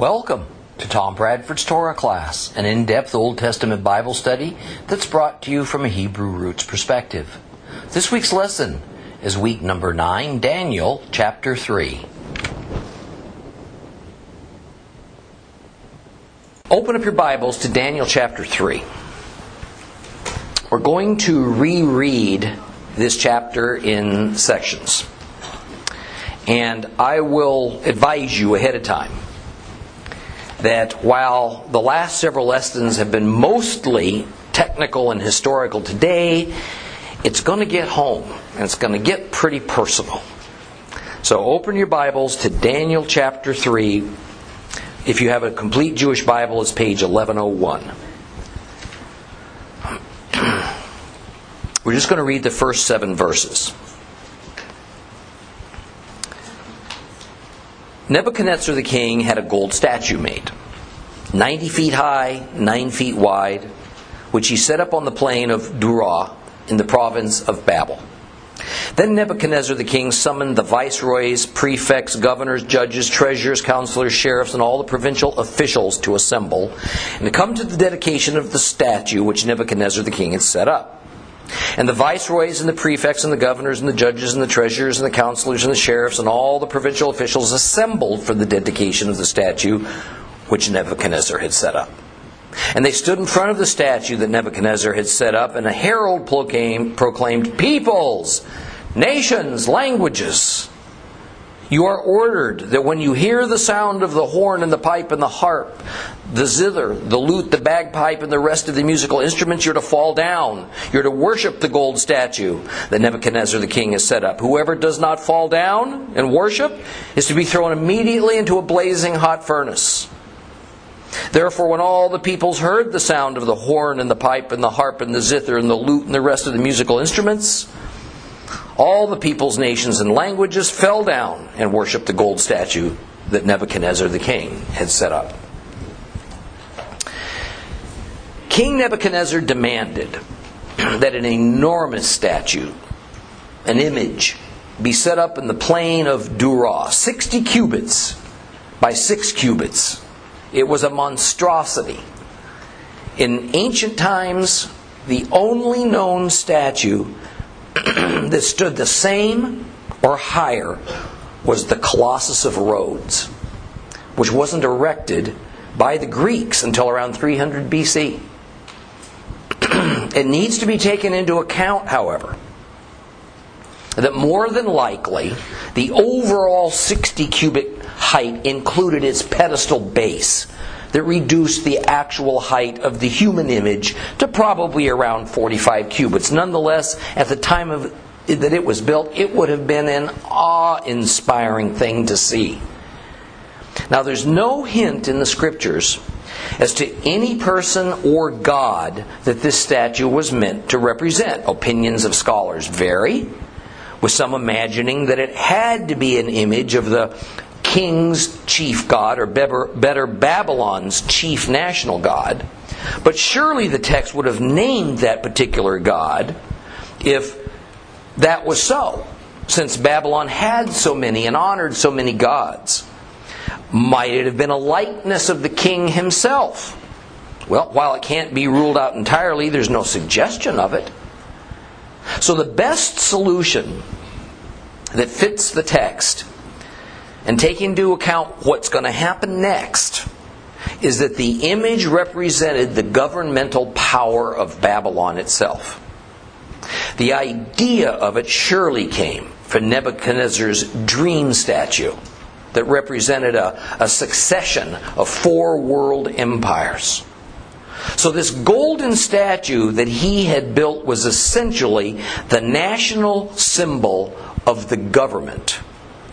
Welcome to Tom Bradford's Torah class, an in depth Old Testament Bible study that's brought to you from a Hebrew roots perspective. This week's lesson is week number 9, Daniel chapter 3. Open up your Bibles to Daniel chapter 3. We're going to reread this chapter in sections. And I will advise you ahead of time that while the last several lessons have been mostly technical and historical today, it's going to get home and it's going to get pretty personal. So open your Bibles to Daniel chapter 3. If you have a complete Jewish Bible, it's page 1101. We're just going to read the first seven verses. Nebuchadnezzar the king had a gold statue made, 90 feet high, 9 feet wide, which he set up on the plain of Dura in the province of Babel. Then Nebuchadnezzar the king summoned the viceroys, prefects, governors, judges, treasurers, counselors, sheriffs, and all the provincial officials to assemble and to come to the dedication of the statue which Nebuchadnezzar the king had set up. And the viceroys and the prefects and the governors and the judges and the treasurers and the counselors and the sheriffs and all the provincial officials assembled for the dedication of the statue which Nebuchadnezzar had set up. And they stood in front of the statue that Nebuchadnezzar had set up, and a herald proclaimed, Peoples, nations, languages. You are ordered that when you hear the sound of the horn and the pipe and the harp, the zither, the lute, the bagpipe, and the rest of the musical instruments, you're to fall down. You're to worship the gold statue that Nebuchadnezzar the king has set up. Whoever does not fall down and worship is to be thrown immediately into a blazing hot furnace. Therefore, when all the peoples heard the sound of the horn and the pipe and the harp and the zither and the lute and the rest of the musical instruments, all the peoples, nations, and languages fell down and worshiped the gold statue that Nebuchadnezzar the king had set up. King Nebuchadnezzar demanded that an enormous statue, an image, be set up in the plain of Dura, 60 cubits by 6 cubits. It was a monstrosity. In ancient times, the only known statue that stood the same or higher was the Colossus of Rhodes, which wasn't erected by the Greeks until around 300 BC. it needs to be taken into account, however, that more than likely the overall 60 cubit height included its pedestal base that reduced the actual height of the human image to probably around 45 cubits. Nonetheless, at the time of that it was built, it would have been an awe-inspiring thing to see. Now, there's no hint in the scriptures as to any person or God that this statue was meant to represent. Opinions of scholars vary, with some imagining that it had to be an image of the king's chief god, or better, Babylon's chief national god. But surely the text would have named that particular god if that was so, since Babylon had so many and honored so many gods. Might it have been a likeness of the king himself? Well, while it can't be ruled out entirely, there's no suggestion of it. So the best solution that fits the text and take into account what's going to happen next is that the image represented the governmental power of Babylon itself. The idea of it surely came from Nebuchadnezzar's dream statue that represented a, a succession of four world empires. So, this golden statue that he had built was essentially the national symbol of the government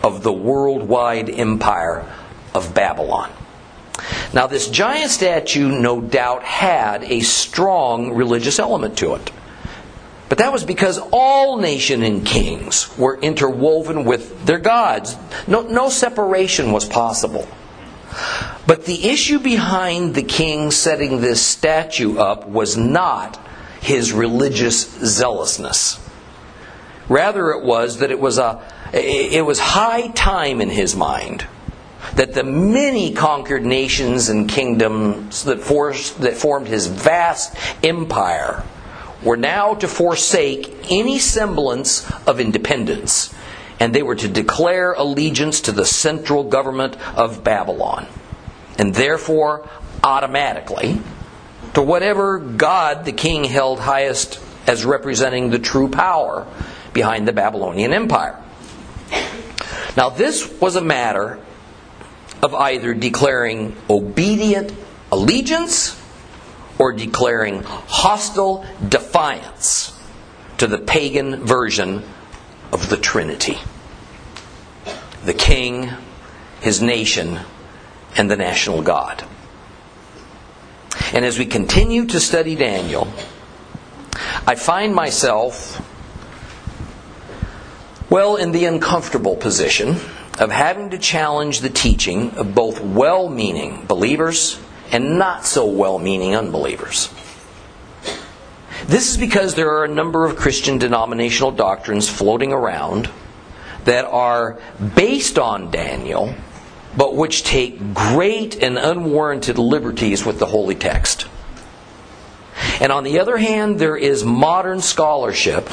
of the worldwide empire of Babylon. Now, this giant statue no doubt had a strong religious element to it. But that was because all nation and kings were interwoven with their gods. No, no separation was possible. But the issue behind the king setting this statue up was not his religious zealousness. Rather, it was that it was, a, it was high time in his mind that the many conquered nations and kingdoms that, forced, that formed his vast empire were now to forsake any semblance of independence, and they were to declare allegiance to the central government of Babylon, and therefore automatically to whatever God the king held highest as representing the true power behind the Babylonian Empire. Now, this was a matter of either declaring obedient allegiance or declaring hostile defiance to the pagan version of the Trinity the king, his nation, and the national God. And as we continue to study Daniel, I find myself, well, in the uncomfortable position of having to challenge the teaching of both well meaning believers and not so well meaning unbelievers. This is because there are a number of Christian denominational doctrines floating around that are based on Daniel, but which take great and unwarranted liberties with the holy text. And on the other hand, there is modern scholarship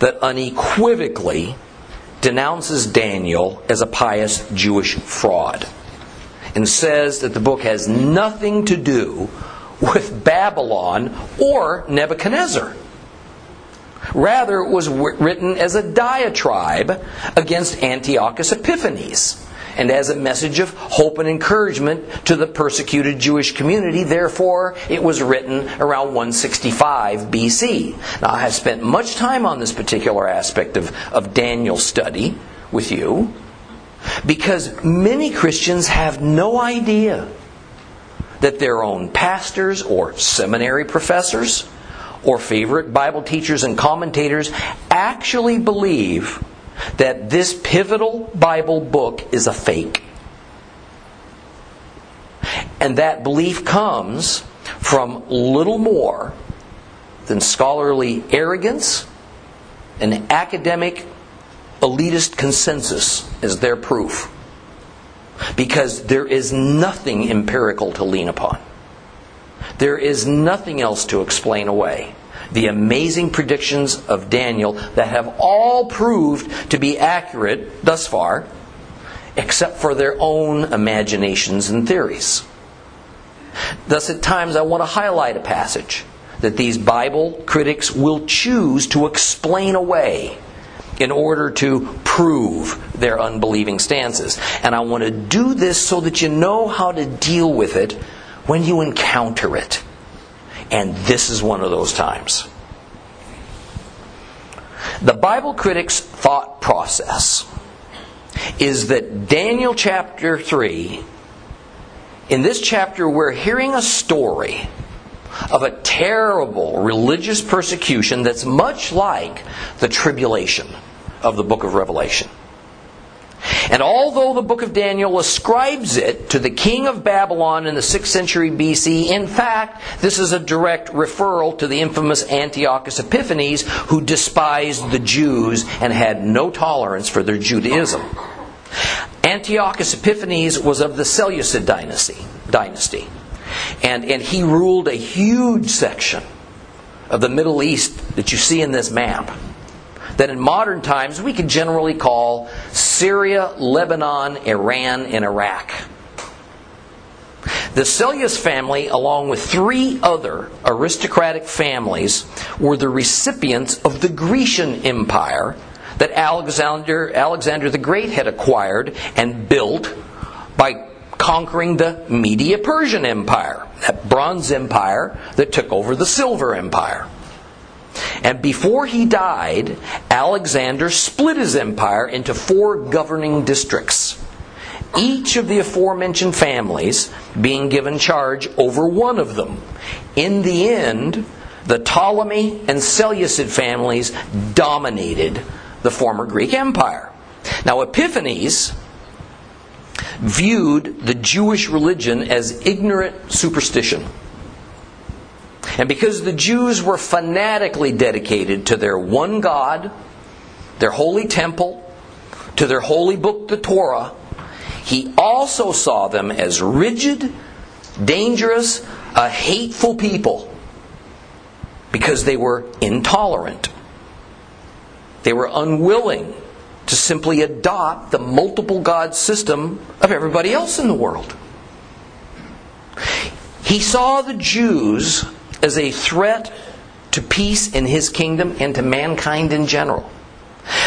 that unequivocally denounces Daniel as a pious Jewish fraud and says that the book has nothing to do with Babylon or Nebuchadnezzar. Rather, it was written as a diatribe against Antiochus Epiphanes and as a message of hope and encouragement to the persecuted Jewish community. Therefore, it was written around 165 BC. Now, I have spent much time on this particular aspect of, of Daniel's study with you because many Christians have no idea that their own pastors or seminary professors or favorite Bible teachers and commentators actually believe that this pivotal Bible book is a fake. And that belief comes from little more than scholarly arrogance and academic elitist consensus as their proof. Because there is nothing empirical to lean upon. There is nothing else to explain away the amazing predictions of Daniel that have all proved to be accurate thus far, except for their own imaginations and theories. Thus, at times, I want to highlight a passage that these Bible critics will choose to explain away in order to prove their unbelieving stances. And I want to do this so that you know how to deal with it when you encounter it. And this is one of those times. The Bible critics' thought process is that Daniel chapter 3, in this chapter, we're hearing a story of a terrible religious persecution that's much like the tribulation of the book of Revelation. And although the book of Daniel ascribes it to the king of Babylon in the 6th century BC, in fact, this is a direct referral to the infamous Antiochus Epiphanes, who despised the Jews and had no tolerance for their Judaism. Antiochus Epiphanes was of the Seleucid dynasty, dynasty. And, and he ruled a huge section of the Middle East that you see in this map that in modern times we could generally call Syria, Lebanon, Iran, and Iraq. The Seleucus family, along with three other aristocratic families, were the recipients of the Grecian Empire that Alexander, Alexander the Great had acquired and built by conquering the Media Persian Empire, that bronze empire that took over the Silver Empire. And before he died, Alexander split his empire into four governing districts, each of the aforementioned families being given charge over one of them. In the end, the Ptolemy and Seleucid families dominated the former Greek Empire. Now, Epiphanes viewed the Jewish religion as ignorant superstition. And because the Jews were fanatically dedicated to their one God, their holy temple, to their holy book, the Torah, he also saw them as rigid, dangerous, a hateful people because they were intolerant. They were unwilling to simply adopt the multiple God system of everybody else in the world. He saw the Jews as a threat to peace in his kingdom and to mankind in general.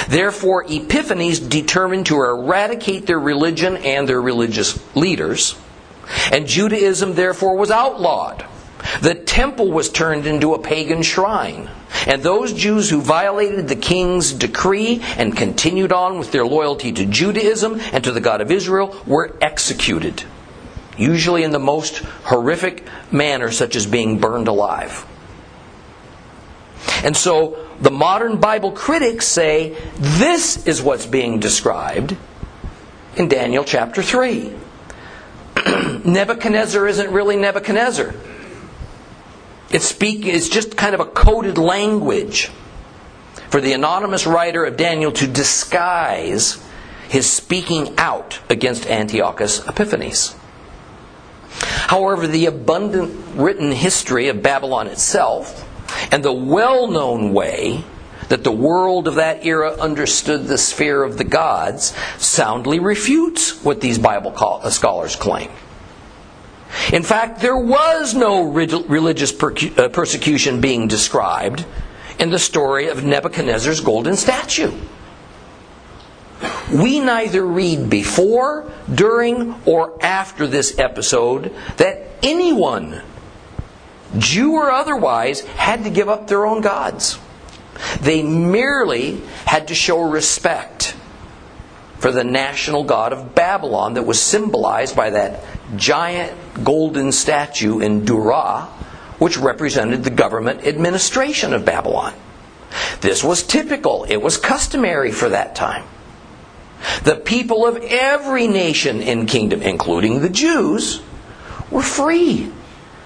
Therefore, Epiphanes determined to eradicate their religion and their religious leaders, and Judaism therefore was outlawed. The temple was turned into a pagan shrine, and those Jews who violated the king's decree and continued on with their loyalty to Judaism and to the God of Israel were executed, usually in the most horrific manner, such as being burned alive. And so the modern Bible critics say this is what's being described in Daniel chapter 3. Nebuchadnezzar isn't really Nebuchadnezzar. It's, speak, it's just kind of a coded language for the anonymous writer of Daniel to disguise his speaking out against Antiochus Epiphanes. However, the abundant written history of Babylon itself and the well known way that the world of that era understood the sphere of the gods soundly refutes what these Bible uh, scholars claim. In fact, there was no religious uh, persecution being described in the story of Nebuchadnezzar's golden statue. We neither read before, during, or after this episode that anyone Jew or otherwise, had to give up their own gods. They merely had to show respect for the national god of Babylon that was symbolized by that giant golden statue in Dura, which represented the government administration of Babylon. This was typical, it was customary for that time. The people of every nation in kingdom, including the Jews, were free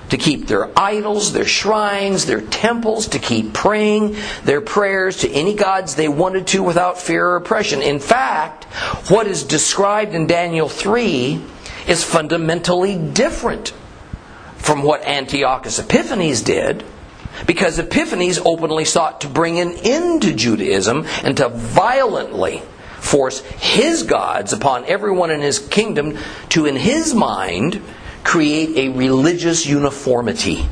to keep their idols, their shrines, their temples, to keep praying their prayers to any gods they wanted to without fear or oppression. In fact, what is described in Daniel 3 is fundamentally different from what Antiochus Epiphanes did. Because Epiphanes openly sought to bring an end to Judaism and to violently force his gods upon everyone in his kingdom to, in his mind, create a religious uniformity.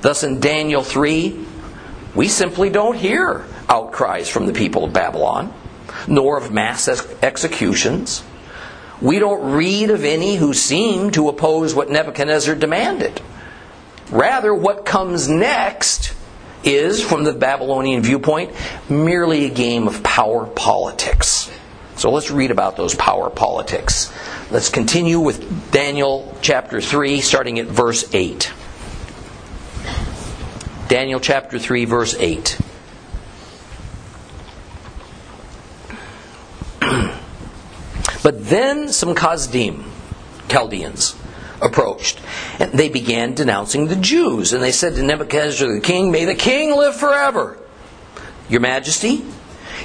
Thus, in Daniel 3, we simply don't hear outcries from the people of Babylon, nor of mass executions. We don't read of any who seem to oppose what Nebuchadnezzar demanded. Rather, what comes next is, from the Babylonian viewpoint, merely a game of power politics. So let's read about those power politics. Let's continue with Daniel chapter 3, starting at verse 8. Daniel chapter 3, verse 8. but then some Kasdim, Chaldeans, approached, and they began denouncing the Jews. And they said to Nebuchadnezzar the king, May the king live forever. Your Majesty,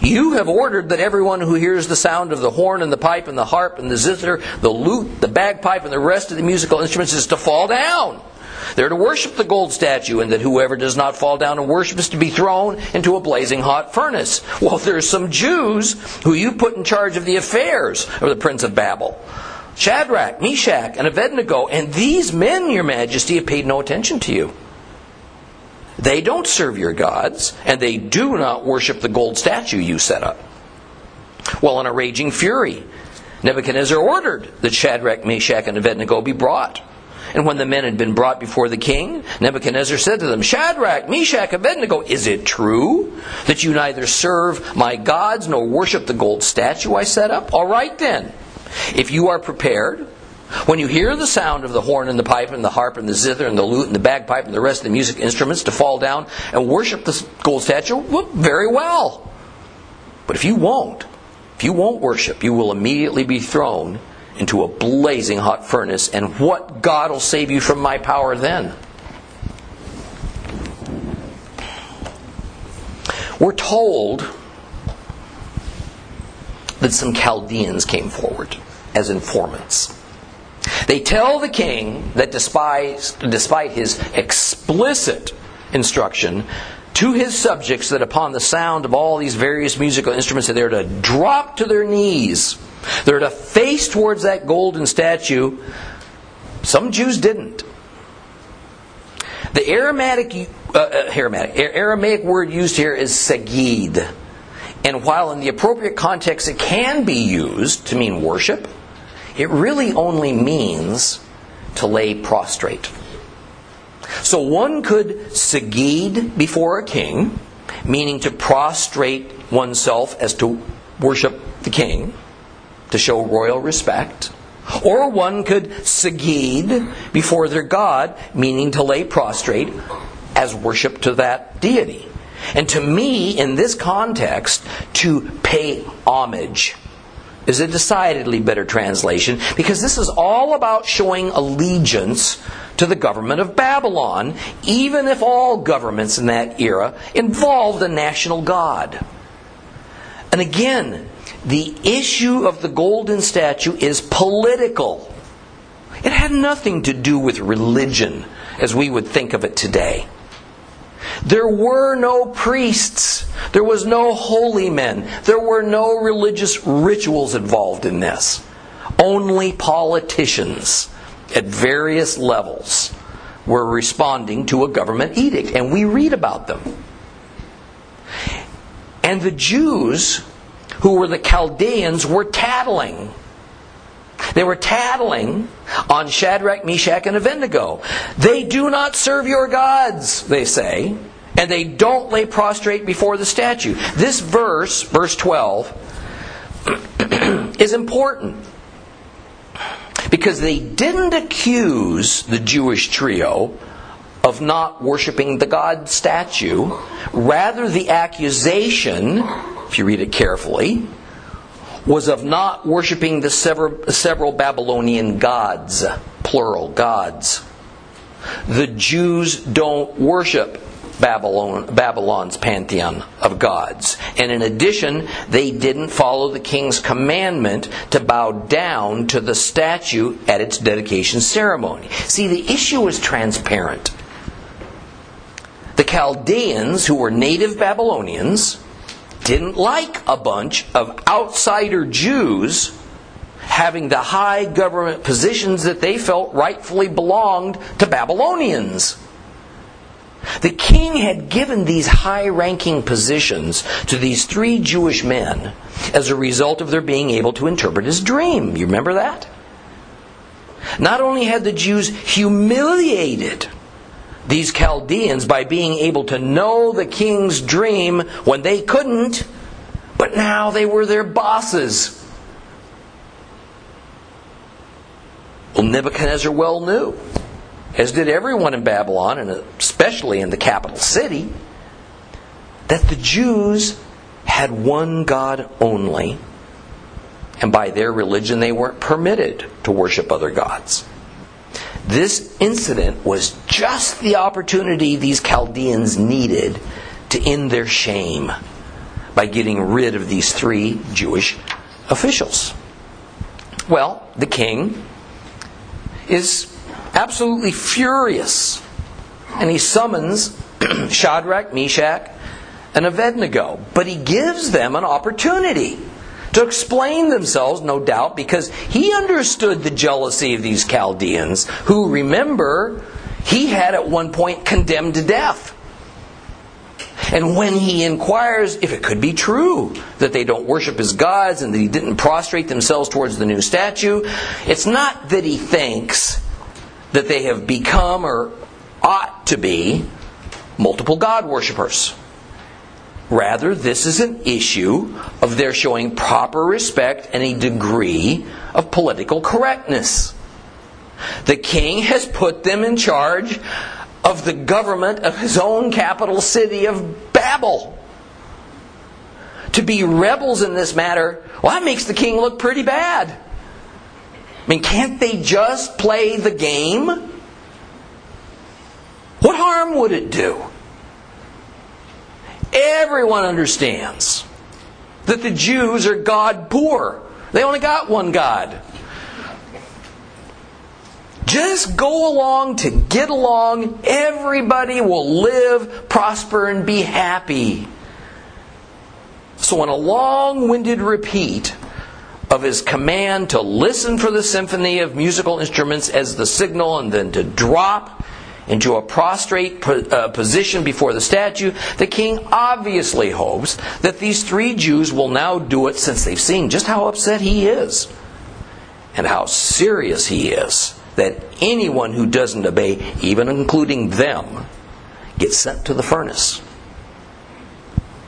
you have ordered that everyone who hears the sound of the horn and the pipe and the harp and the zither, the lute, the bagpipe, and the rest of the musical instruments is to fall down. They're to worship the gold statue, and that whoever does not fall down and worship is to be thrown into a blazing hot furnace. Well, there's some Jews who you put in charge of the affairs of the Prince of Babel. Shadrach, Meshach, and Abednego, and these men, your majesty, have paid no attention to you. They don't serve your gods, and they do not worship the gold statue you set up. Well, in a raging fury, Nebuchadnezzar ordered that Shadrach, Meshach, and Abednego be brought. And when the men had been brought before the king, Nebuchadnezzar said to them, Shadrach, Meshach, Abednego, is it true that you neither serve my gods nor worship the gold statue I set up? All right then. If you are prepared, when you hear the sound of the horn and the pipe and the harp and the zither and the lute and the bagpipe and the rest of the music instruments to fall down and worship the gold statue, well, very well. But if you won't, if you won't worship, you will immediately be thrown into a blazing hot furnace. And what God will save you from my power then? We're told that some Chaldeans came forward as informants. They tell the king that despite, despite his explicit instruction to his subjects that upon the sound of all these various musical instruments that they're to drop to their knees, they're to face towards that golden statue. Some Jews didn't. The Aramaic, uh, uh Aramaic, Aramaic word used here is sagid. And while in the appropriate context it can be used to mean worship, it really only means to lay prostrate. So one could sagid before a king, meaning to prostrate oneself as to worship the king, to show royal respect. Or one could sagid before their God, meaning to lay prostrate as worship to that deity. And to me, in this context, to pay homage is a decidedly better translation because this is all about showing allegiance to the government of Babylon, even if all governments in that era involved a national god. And again, the issue of the golden statue is political. It had nothing to do with religion as we would think of it today. There were no priests. There was no holy men. There were no religious rituals involved in this. Only politicians at various levels were responding to a government edict, and we read about them. And the Jews, who were the Chaldeans, were tattling. They were tattling on Shadrach, Meshach, and Abednego. They do not serve your gods, they say, and they don't lay prostrate before the statue. This verse, verse 12, is important because they didn't accuse the Jewish trio of not worshiping the God statue. Rather, the accusation, if you read it carefully, was of not worshiping the several, Babylonian gods, plural gods. The Jews don't worship Babylon, Babylon's pantheon of gods. And in addition, they didn't follow the king's commandment to bow down to the statue at its dedication ceremony. See, the issue is transparent. The Chaldeans, who were native Babylonians, didn't like a bunch of outsider Jews having the high government positions that they felt rightfully belonged to Babylonians. The king had given these high ranking positions to these three Jewish men as a result of their being able to interpret his dream. You remember that? Not only had the Jews humiliated these Chaldeans by being able to know the king's dream when they couldn't, but now they were their bosses. Well, Nebuchadnezzar well knew as did everyone in Babylon, and especially in the capital city, that the Jews had one God only, and by their religion they weren't permitted to worship other gods. This incident was just the opportunity these Chaldeans needed to end their shame by getting rid of these three Jewish officials. Well, the king is absolutely furious. And he summons Shadrach, Meshach, and Abednego. But he gives them an opportunity to explain themselves, no doubt, because he understood the jealousy of these Chaldeans, who, remember, he had at one point condemned to death. And when he inquires if it could be true that they don't worship his gods and that he didn't prostrate themselves towards the new statue, it's not that he thinks that they have become or ought to be multiple God worshippers. Rather, this is an issue of their showing proper respect and a degree of political correctness. The king has put them in charge of the government of his own capital city of Babel. To be rebels in this matter, well, that makes the king look pretty bad. I mean, can't they just play the game? What harm would it do? Everyone understands that the Jews are God poor. They only got one God. Just go along to get along. Everybody will live, prosper, and be happy. So, in a long winded repeat of his command to listen for the symphony of musical instruments as the signal and then to drop into a prostrate uh, position before the statue, the king obviously hopes that these three Jews will now do it since they've seen just how upset he is and how serious he is that anyone who doesn't obey, even including them, gets sent to the furnace.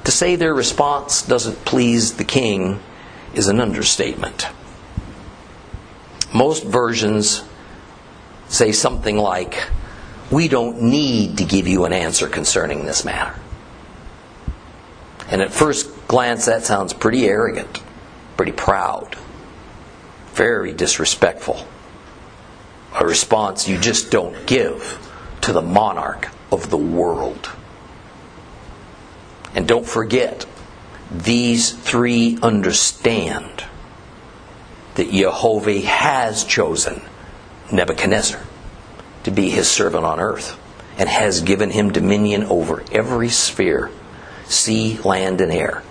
To say their response doesn't please the king is an understatement. Most versions say something like, We don't need to give you an answer concerning this matter. And at first glance, that sounds pretty arrogant, pretty proud, very disrespectful a response you just don't give to the monarch of the world. And don't forget, these three understand that Jehovah has chosen Nebuchadnezzar to be his servant on earth and has given him dominion over every sphere sea, land, and air.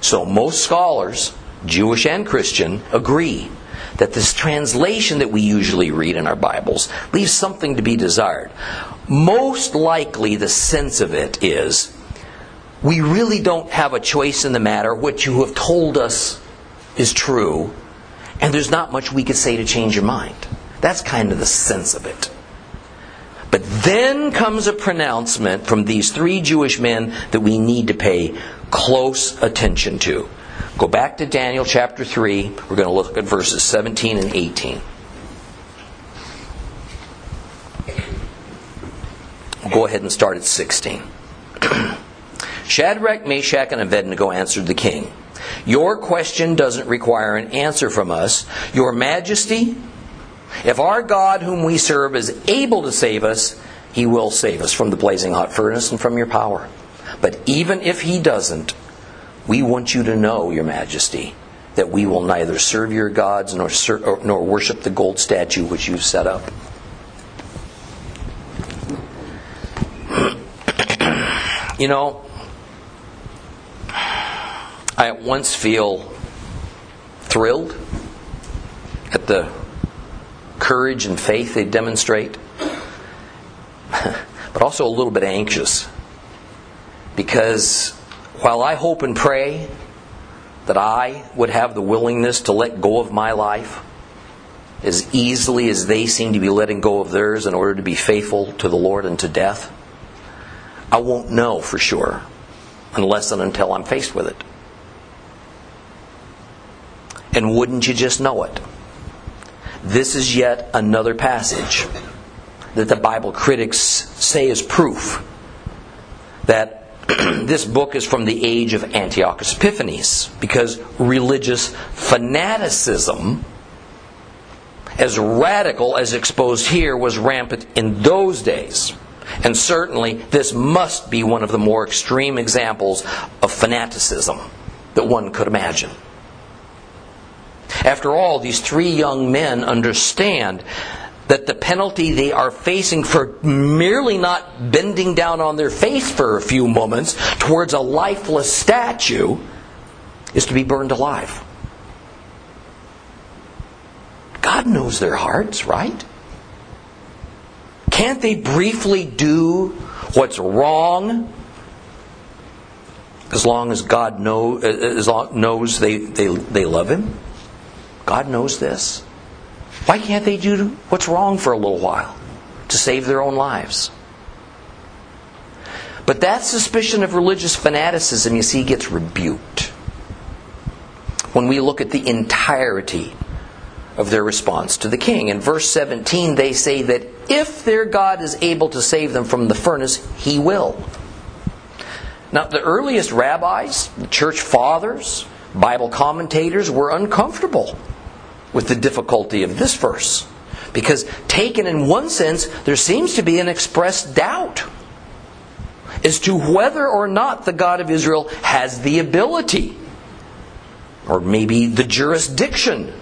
So most scholars, Jewish and Christian, agree that this translation that we usually read in our Bibles leaves something to be desired. Most likely, the sense of it is we really don't have a choice in the matter. What you have told us is true, and there's not much we could say to change your mind. That's kind of the sense of it. But then comes a pronouncement from these three Jewish men that we need to pay close attention to. Go back to Daniel chapter 3. We're going to look at verses 17 and 18. We'll go ahead and start at 16. Shadrach, Meshach, and Abednego answered the king. Your question doesn't require an answer from us. Your majesty, if our God whom we serve is able to save us, he will save us from the blazing hot furnace and from your power. But even if he doesn't, we want you to know, Your Majesty, that we will neither serve your gods nor, ser- nor worship the gold statue which you've set up. you know, I at once feel thrilled at the courage and faith they demonstrate, but also a little bit anxious because while I hope and pray that I would have the willingness to let go of my life as easily as they seem to be letting go of theirs in order to be faithful to the Lord and to death, I won't know for sure unless and until I'm faced with it. And wouldn't you just know it? This is yet another passage that the Bible critics say is proof that this book is from the age of Antiochus Epiphanes because religious fanaticism, as radical as exposed here, was rampant in those days. And certainly, this must be one of the more extreme examples of fanaticism that one could imagine. After all, these three young men understand that the penalty they are facing for merely not bending down on their face for a few moments towards a lifeless statue is to be burned alive. God knows their hearts, right? Can't they briefly do what's wrong as long as God know, as long, knows they, they, they love Him? God knows this. Why can't they do what's wrong for a little while to save their own lives? But that suspicion of religious fanaticism, you see, gets rebuked when we look at the entirety of their response to the king. In verse 17, they say that if their God is able to save them from the furnace, he will. Now, the earliest rabbis, the church fathers, Bible commentators were uncomfortable with the difficulty of this verse. Because, taken in one sense, there seems to be an expressed doubt as to whether or not the God of Israel has the ability, or maybe the jurisdiction,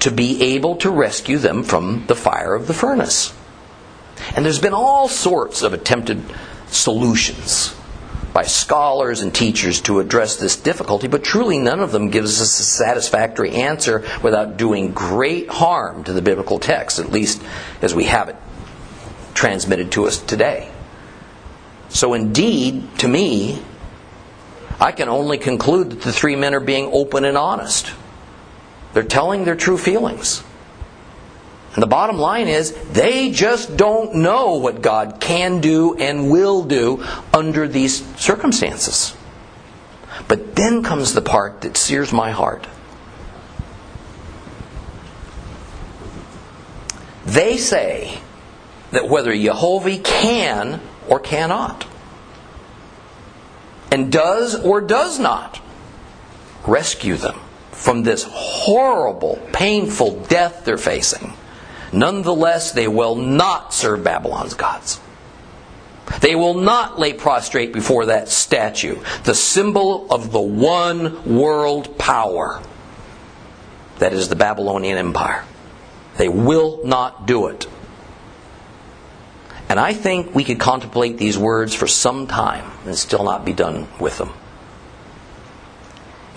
to be able to rescue them from the fire of the furnace. And there's been all sorts of attempted solutions by scholars and teachers to address this difficulty, but truly none of them gives us a satisfactory answer without doing great harm to the biblical text, at least as we have it transmitted to us today. So, indeed, to me, I can only conclude that the three men are being open and honest. They're telling their true feelings. And the bottom line is, they just don't know what God can do and will do under these circumstances. But then comes the part that sears my heart. They say that whether Jehovah can or cannot, and does or does not rescue them from this horrible, painful death they're facing, Nonetheless, they will not serve Babylon's gods. They will not lay prostrate before that statue, the symbol of the one world power that is the Babylonian Empire. They will not do it. And I think we could contemplate these words for some time and still not be done with them.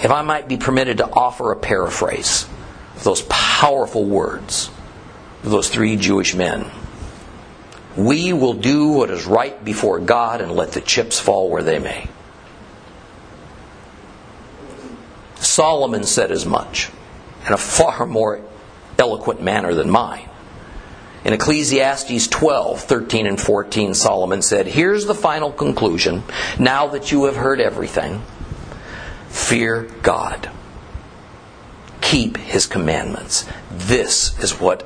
If I might be permitted to offer a paraphrase of those powerful words those three Jewish men. We will do what is right before God and let the chips fall where they may. Solomon said as much in a far more eloquent manner than mine. In Ecclesiastes 12, 13 and 14, Solomon said, Here's the final conclusion. Now that you have heard everything, fear God. Keep his commandments. This is what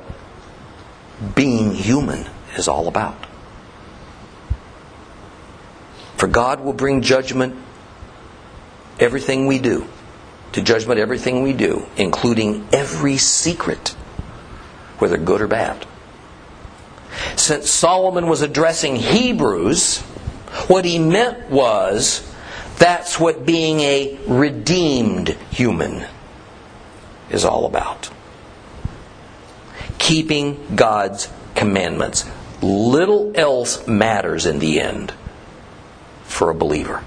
being human is all about. For God will bring judgment everything we do, to judgment everything we do, including every secret, whether good or bad. Since Solomon was addressing Hebrews, what he meant was that's what being a redeemed human is all about keeping God's commandments. Little else matters in the end for a believer.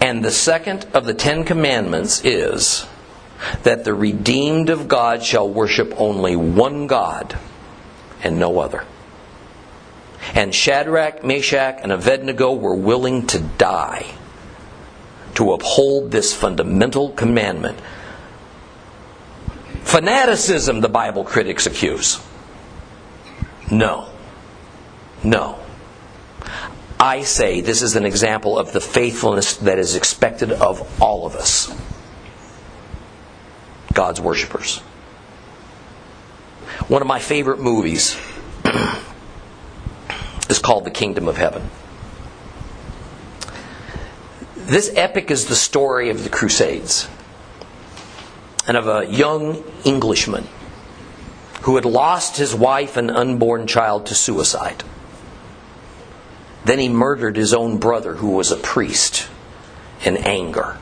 And the second of the Ten Commandments is that the redeemed of God shall worship only one God and no other. And Shadrach, Meshach, and Abednego were willing to die to uphold this fundamental commandment Fanaticism, the Bible critics accuse. No. No. I say this is an example of the faithfulness that is expected of all of us, God's worshippers. One of my favorite movies is called The Kingdom of Heaven. This epic is the story of the Crusades and of a young Englishman who had lost his wife and unborn child to suicide. Then he murdered his own brother, who was a priest, in anger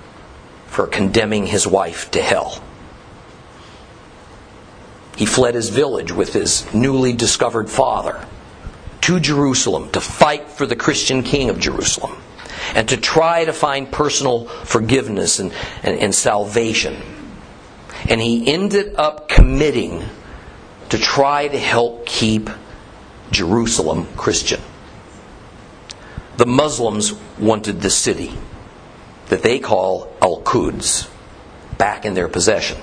for condemning his wife to hell. He fled his village with his newly discovered father to Jerusalem to fight for the Christian king of Jerusalem and to try to find personal forgiveness and, and, and salvation and he ended up committing to try to help keep Jerusalem Christian. The Muslims wanted the city that they call Al Quds back in their possession.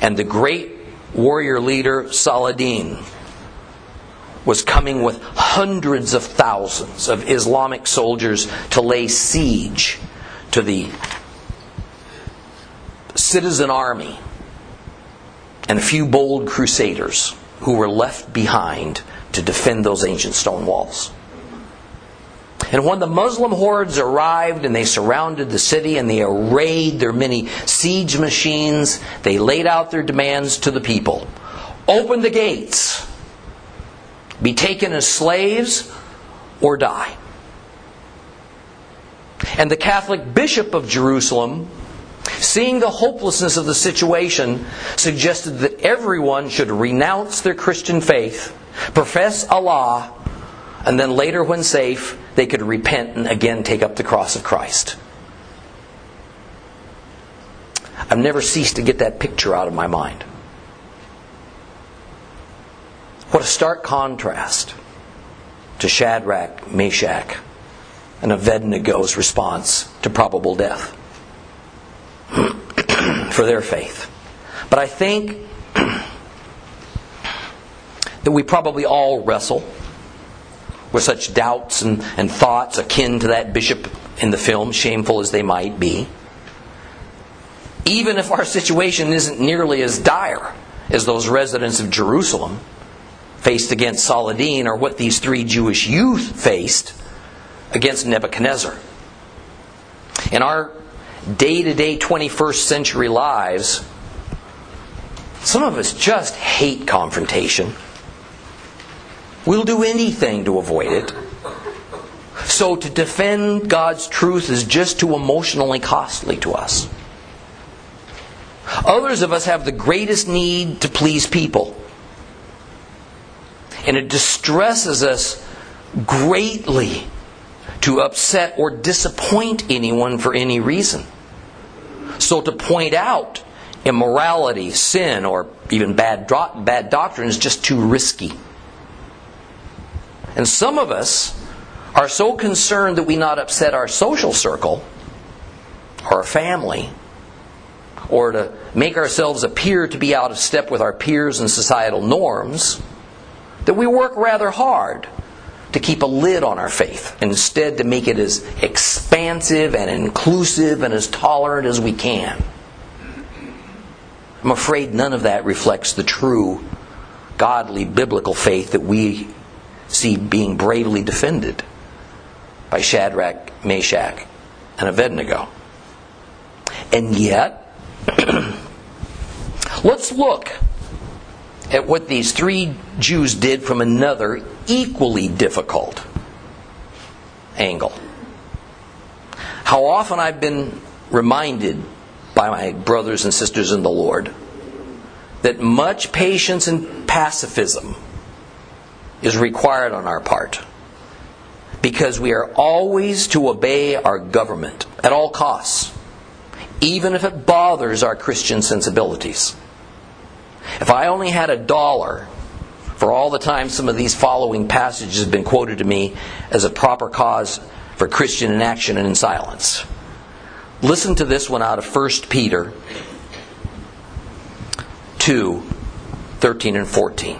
And the great warrior leader Saladin was coming with hundreds of thousands of Islamic soldiers to lay siege to the citizen army and a few bold crusaders who were left behind to defend those ancient stone walls. And when the Muslim hordes arrived and they surrounded the city and they arrayed their many siege machines, they laid out their demands to the people open the gates, be taken as slaves, or die. And the Catholic Bishop of Jerusalem Seeing the hopelessness of the situation suggested that everyone should renounce their Christian faith, profess Allah, and then later, when safe, they could repent and again take up the cross of Christ. I've never ceased to get that picture out of my mind. What a stark contrast to Shadrach, Meshach, and Abednego's response to probable death for their faith. But I think that we probably all wrestle with such doubts and, and thoughts akin to that bishop in the film, shameful as they might be. Even if our situation isn't nearly as dire as those residents of Jerusalem faced against Saladin or what these three Jewish youth faced against Nebuchadnezzar. In our day to day 21st century lives, some of us just hate confrontation. We'll do anything to avoid it. So to defend God's truth is just too emotionally costly to us. Others of us have the greatest need to please people. And it distresses us greatly to upset or disappoint anyone for any reason. So to point out immorality, sin, or even bad, bad doctrine is just too risky. And some of us are so concerned that we not upset our social circle or our family or to make ourselves appear to be out of step with our peers and societal norms that we work rather hard to keep a lid on our faith, instead to make it as expansive and inclusive and as tolerant as we can. I'm afraid none of that reflects the true, godly, biblical faith that we see being bravely defended by Shadrach, Meshach, and Abednego. And yet, let's look at what these three Jews did from another equally difficult angle. How often I've been reminded by my brothers and sisters in the Lord that much patience and pacifism is required on our part because we are always to obey our government at all costs, even if it bothers our Christian sensibilities. If I only had a dollar for all the time some of these following passages have been quoted to me as a proper cause for Christian inaction and in silence. Listen to this one out of 1 Peter 2 13 and 14.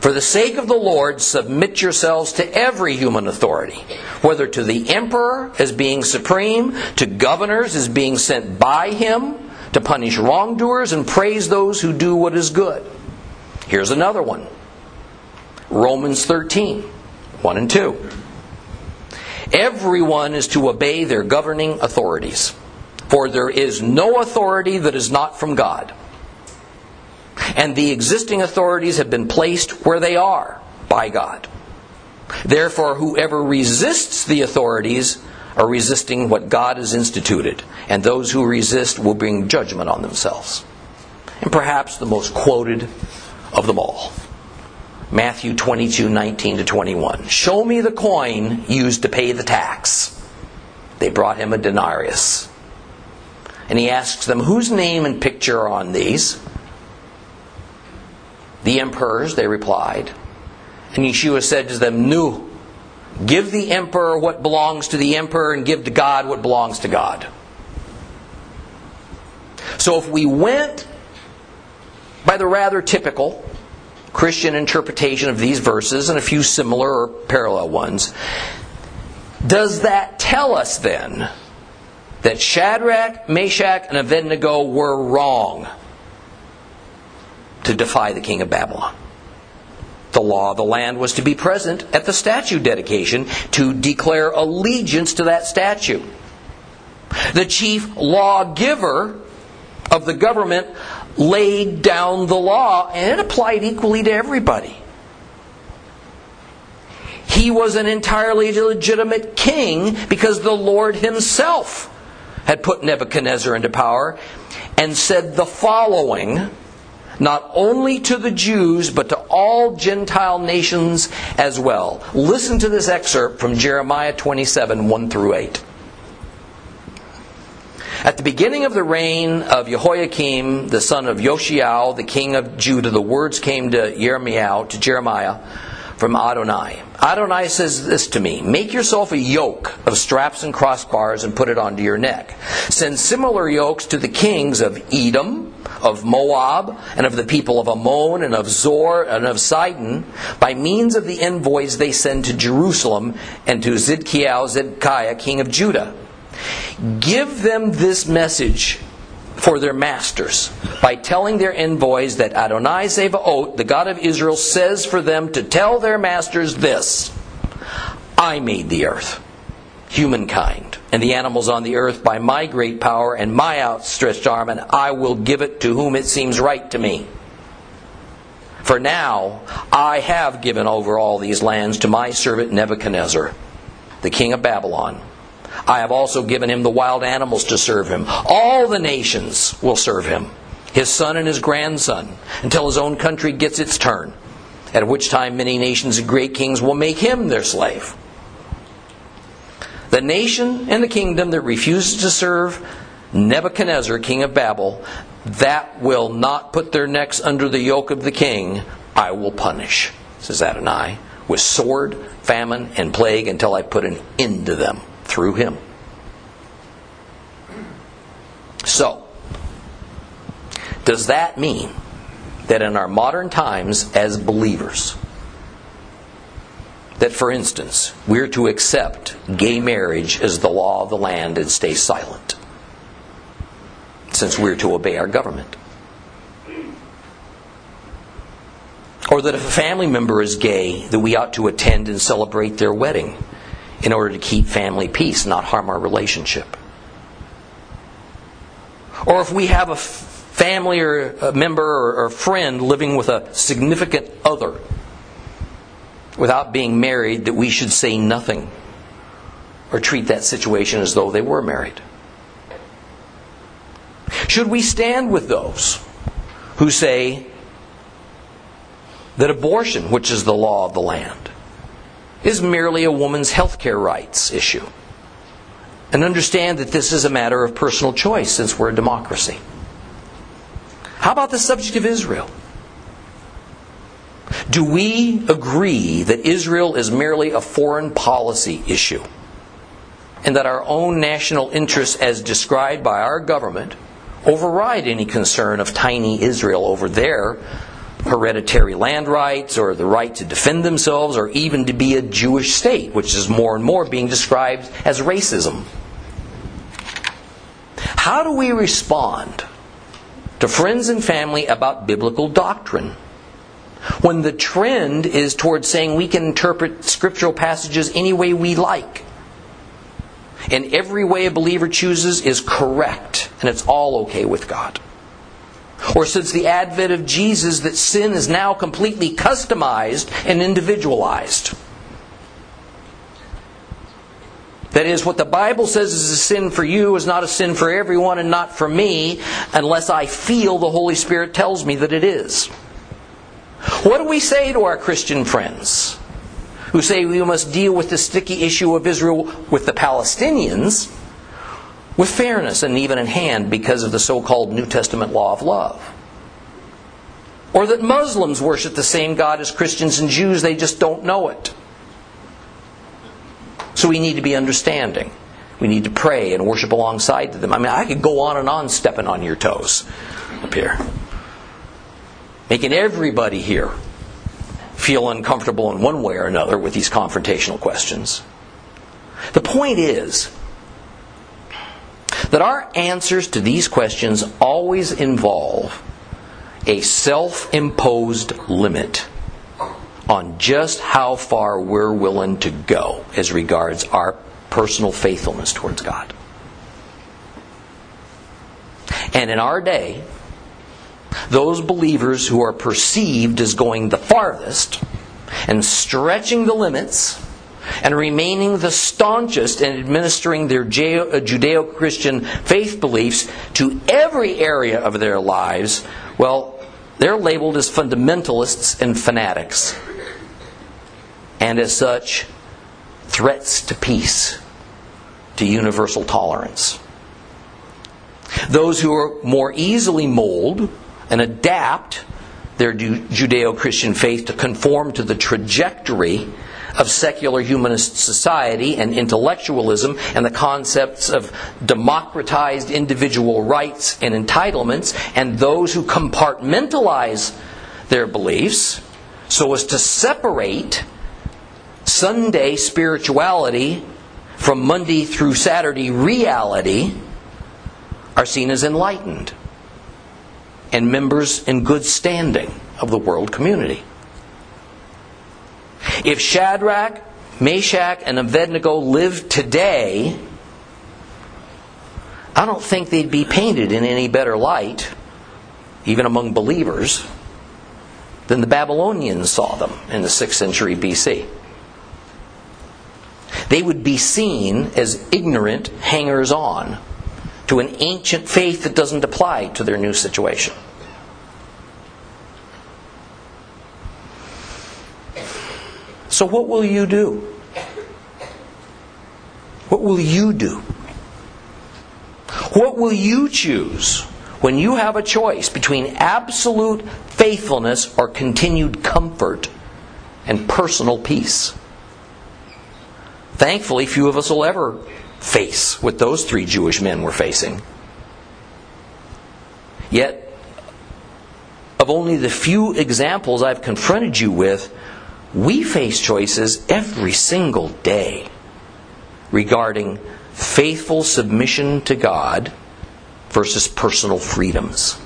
For the sake of the Lord, submit yourselves to every human authority, whether to the emperor as being supreme, to governors as being sent by him to punish wrongdoers and praise those who do what is good. Here's another one Romans 13 1 and 2. Everyone is to obey their governing authorities, for there is no authority that is not from God. And the existing authorities have been placed where they are by God. Therefore, whoever resists the authorities are resisting what God has instituted, and those who resist will bring judgment on themselves. And perhaps the most quoted of them all. Matthew 22, 19 to 21. Show me the coin used to pay the tax. They brought him a denarius. And he asks them, Whose name and picture are on these? The emperor's, they replied. And Yeshua said to them, Nu, Give the emperor what belongs to the emperor and give to God what belongs to God. So if we went by the rather typical Christian interpretation of these verses and a few similar or parallel ones, does that tell us then that Shadrach, Meshach, and Abednego were wrong to defy the king of Babylon? The law of the land was to be present at the statue dedication to declare allegiance to that statue. The chief lawgiver of the government laid down the law, and it applied equally to everybody. He was an entirely legitimate king because the Lord Himself had put Nebuchadnezzar into power and said the following not only to the Jews, but to all Gentile nations as well. Listen to this excerpt from Jeremiah 27 1 through 8. At the beginning of the reign of Jehoiakim, the son of Yoshiyahu, the king of Judah, the words came to Jeremiah, to Jeremiah from Adonai. Adonai says this to me Make yourself a yoke of straps and crossbars and put it onto your neck. Send similar yokes to the kings of Edom, of Moab, and of the people of Ammon, and of Zor, and of Sidon, by means of the envoys they send to Jerusalem and to Zidkiah, Zedekiah, king of Judah. Give them this message for their masters by telling their envoys that Adonai Zevaot, the God of Israel, says for them to tell their masters this I made the earth, humankind, and the animals on the earth by my great power and my outstretched arm, and I will give it to whom it seems right to me. For now I have given over all these lands to my servant Nebuchadnezzar, the king of Babylon I have also given him the wild animals to serve him. All the nations will serve him, his son and his grandson, until his own country gets its turn, at which time many nations and great kings will make him their slave. The nation and the kingdom that refuses to serve Nebuchadnezzar, king of Babel, that will not put their necks under the yoke of the king, I will punish, says Adonai, with sword, famine, and plague until I put an end to them through him. So, does that mean that in our modern times as believers, that for instance, we're to accept gay marriage as the law of the land and stay silent? Since we're to obey our government. Or that if a family member is gay, that we ought to attend and celebrate their wedding in order to keep family peace, not harm our relationship. Or if we have a family or a member or a friend living with a significant other without being married, that we should say nothing or treat that situation as though they were married. Should we stand with those who say that abortion, which is the law of the land, is merely a woman's health care rights issue. And understand that this is a matter of personal choice since we're a democracy. How about the subject of Israel? Do we agree that Israel is merely a foreign policy issue? And that our own national interests, as described by our government, override any concern of tiny Israel over there hereditary land rights or the right to defend themselves or even to be a Jewish state, which is more and more being described as racism. How do we respond to friends and family about biblical doctrine? When the trend is towards saying we can interpret scriptural passages any way we like. And every way a believer chooses is correct, and it's all okay with God or since the advent of Jesus that sin is now completely customized and individualized. That is, what the Bible says is a sin for you is not a sin for everyone and not for me unless I feel the Holy Spirit tells me that it is. What do we say to our Christian friends who say we must deal with the sticky issue of Israel with the Palestinians? With fairness and even in hand because of the so called New Testament law of love. Or that Muslims worship the same God as Christians and Jews, they just don't know it. So we need to be understanding. We need to pray and worship alongside them. I mean, I could go on and on stepping on your toes up here. Making everybody here feel uncomfortable in one way or another with these confrontational questions. The point is, that our answers to these questions always involve a self imposed limit on just how far we're willing to go as regards our personal faithfulness towards God. And in our day, those believers who are perceived as going the farthest and stretching the limits and remaining the staunchest in administering their uh, Judeo Christian faith beliefs to every area of their lives, well, they're labeled as fundamentalists and fanatics. And as such, threats to peace, to universal tolerance. Those who are more easily mold and adapt their Judeo Christian faith to conform to the trajectory of secular humanist society and intellectualism and the concepts of democratized individual rights and entitlements, and those who compartmentalize their beliefs so as to separate Sunday spirituality from Monday through Saturday reality are seen as enlightened and members in good standing of the world community. If Shadrach, Meshach, and Abednego lived today, I don't think they'd be painted in any better light, even among believers, than the Babylonians saw them in the 6th century BC. They would be seen as ignorant hangers on to an ancient faith that doesn't apply to their new situation. So, what will you do? What will you do? What will you choose when you have a choice between absolute faithfulness or continued comfort and personal peace? Thankfully, few of us will ever face what those three Jewish men were facing. Yet, of only the few examples I've confronted you with, we face choices every single day regarding faithful submission to God versus personal freedoms.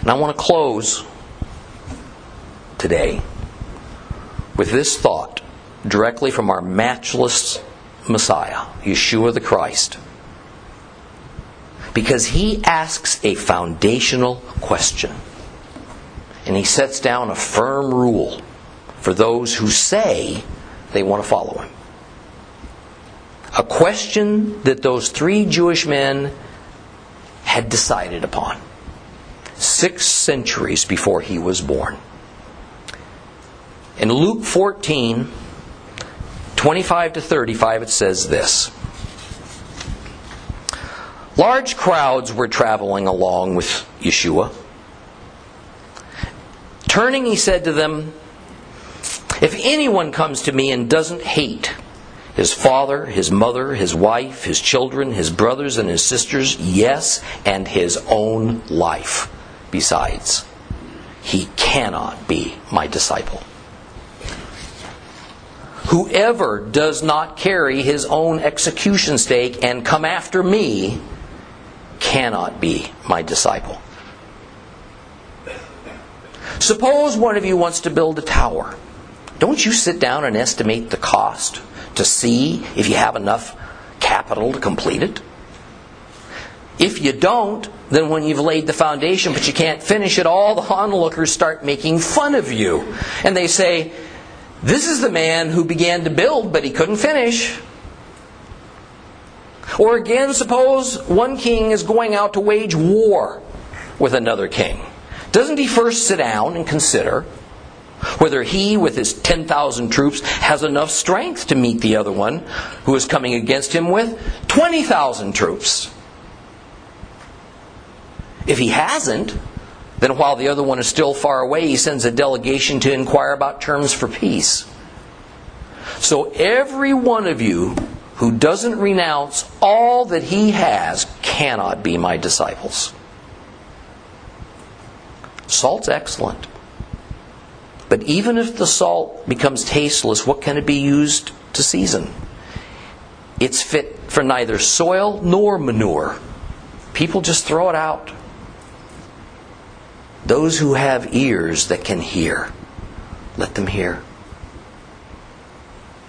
And I want to close today with this thought directly from our matchless Messiah, Yeshua the Christ. Because he asks a foundational question and he sets down a firm rule for those who say they want to follow him. A question that those three Jewish men had decided upon six centuries before he was born. In Luke 14, 25 to 35, it says this Large crowds were traveling along with Yeshua Turning, he said to them, If anyone comes to me and doesn't hate his father, his mother, his wife, his children, his brothers and his sisters, yes, and his own life besides, he cannot be my disciple. Whoever does not carry his own execution stake and come after me cannot be my disciple. Suppose one of you wants to build a tower. Don't you sit down and estimate the cost to see if you have enough capital to complete it? If you don't, then when you've laid the foundation but you can't finish it, all the onlookers start making fun of you. And they say, This is the man who began to build but he couldn't finish. Or again, suppose one king is going out to wage war with another king. Doesn't he first sit down and consider whether he, with his 10,000 troops, has enough strength to meet the other one who is coming against him with 20,000 troops? If he hasn't, then while the other one is still far away, he sends a delegation to inquire about terms for peace. So every one of you who doesn't renounce all that he has cannot be my disciples. Salt's excellent. But even if the salt becomes tasteless, what can it be used to season? It's fit for neither soil nor manure. People just throw it out. Those who have ears that can hear, let them hear.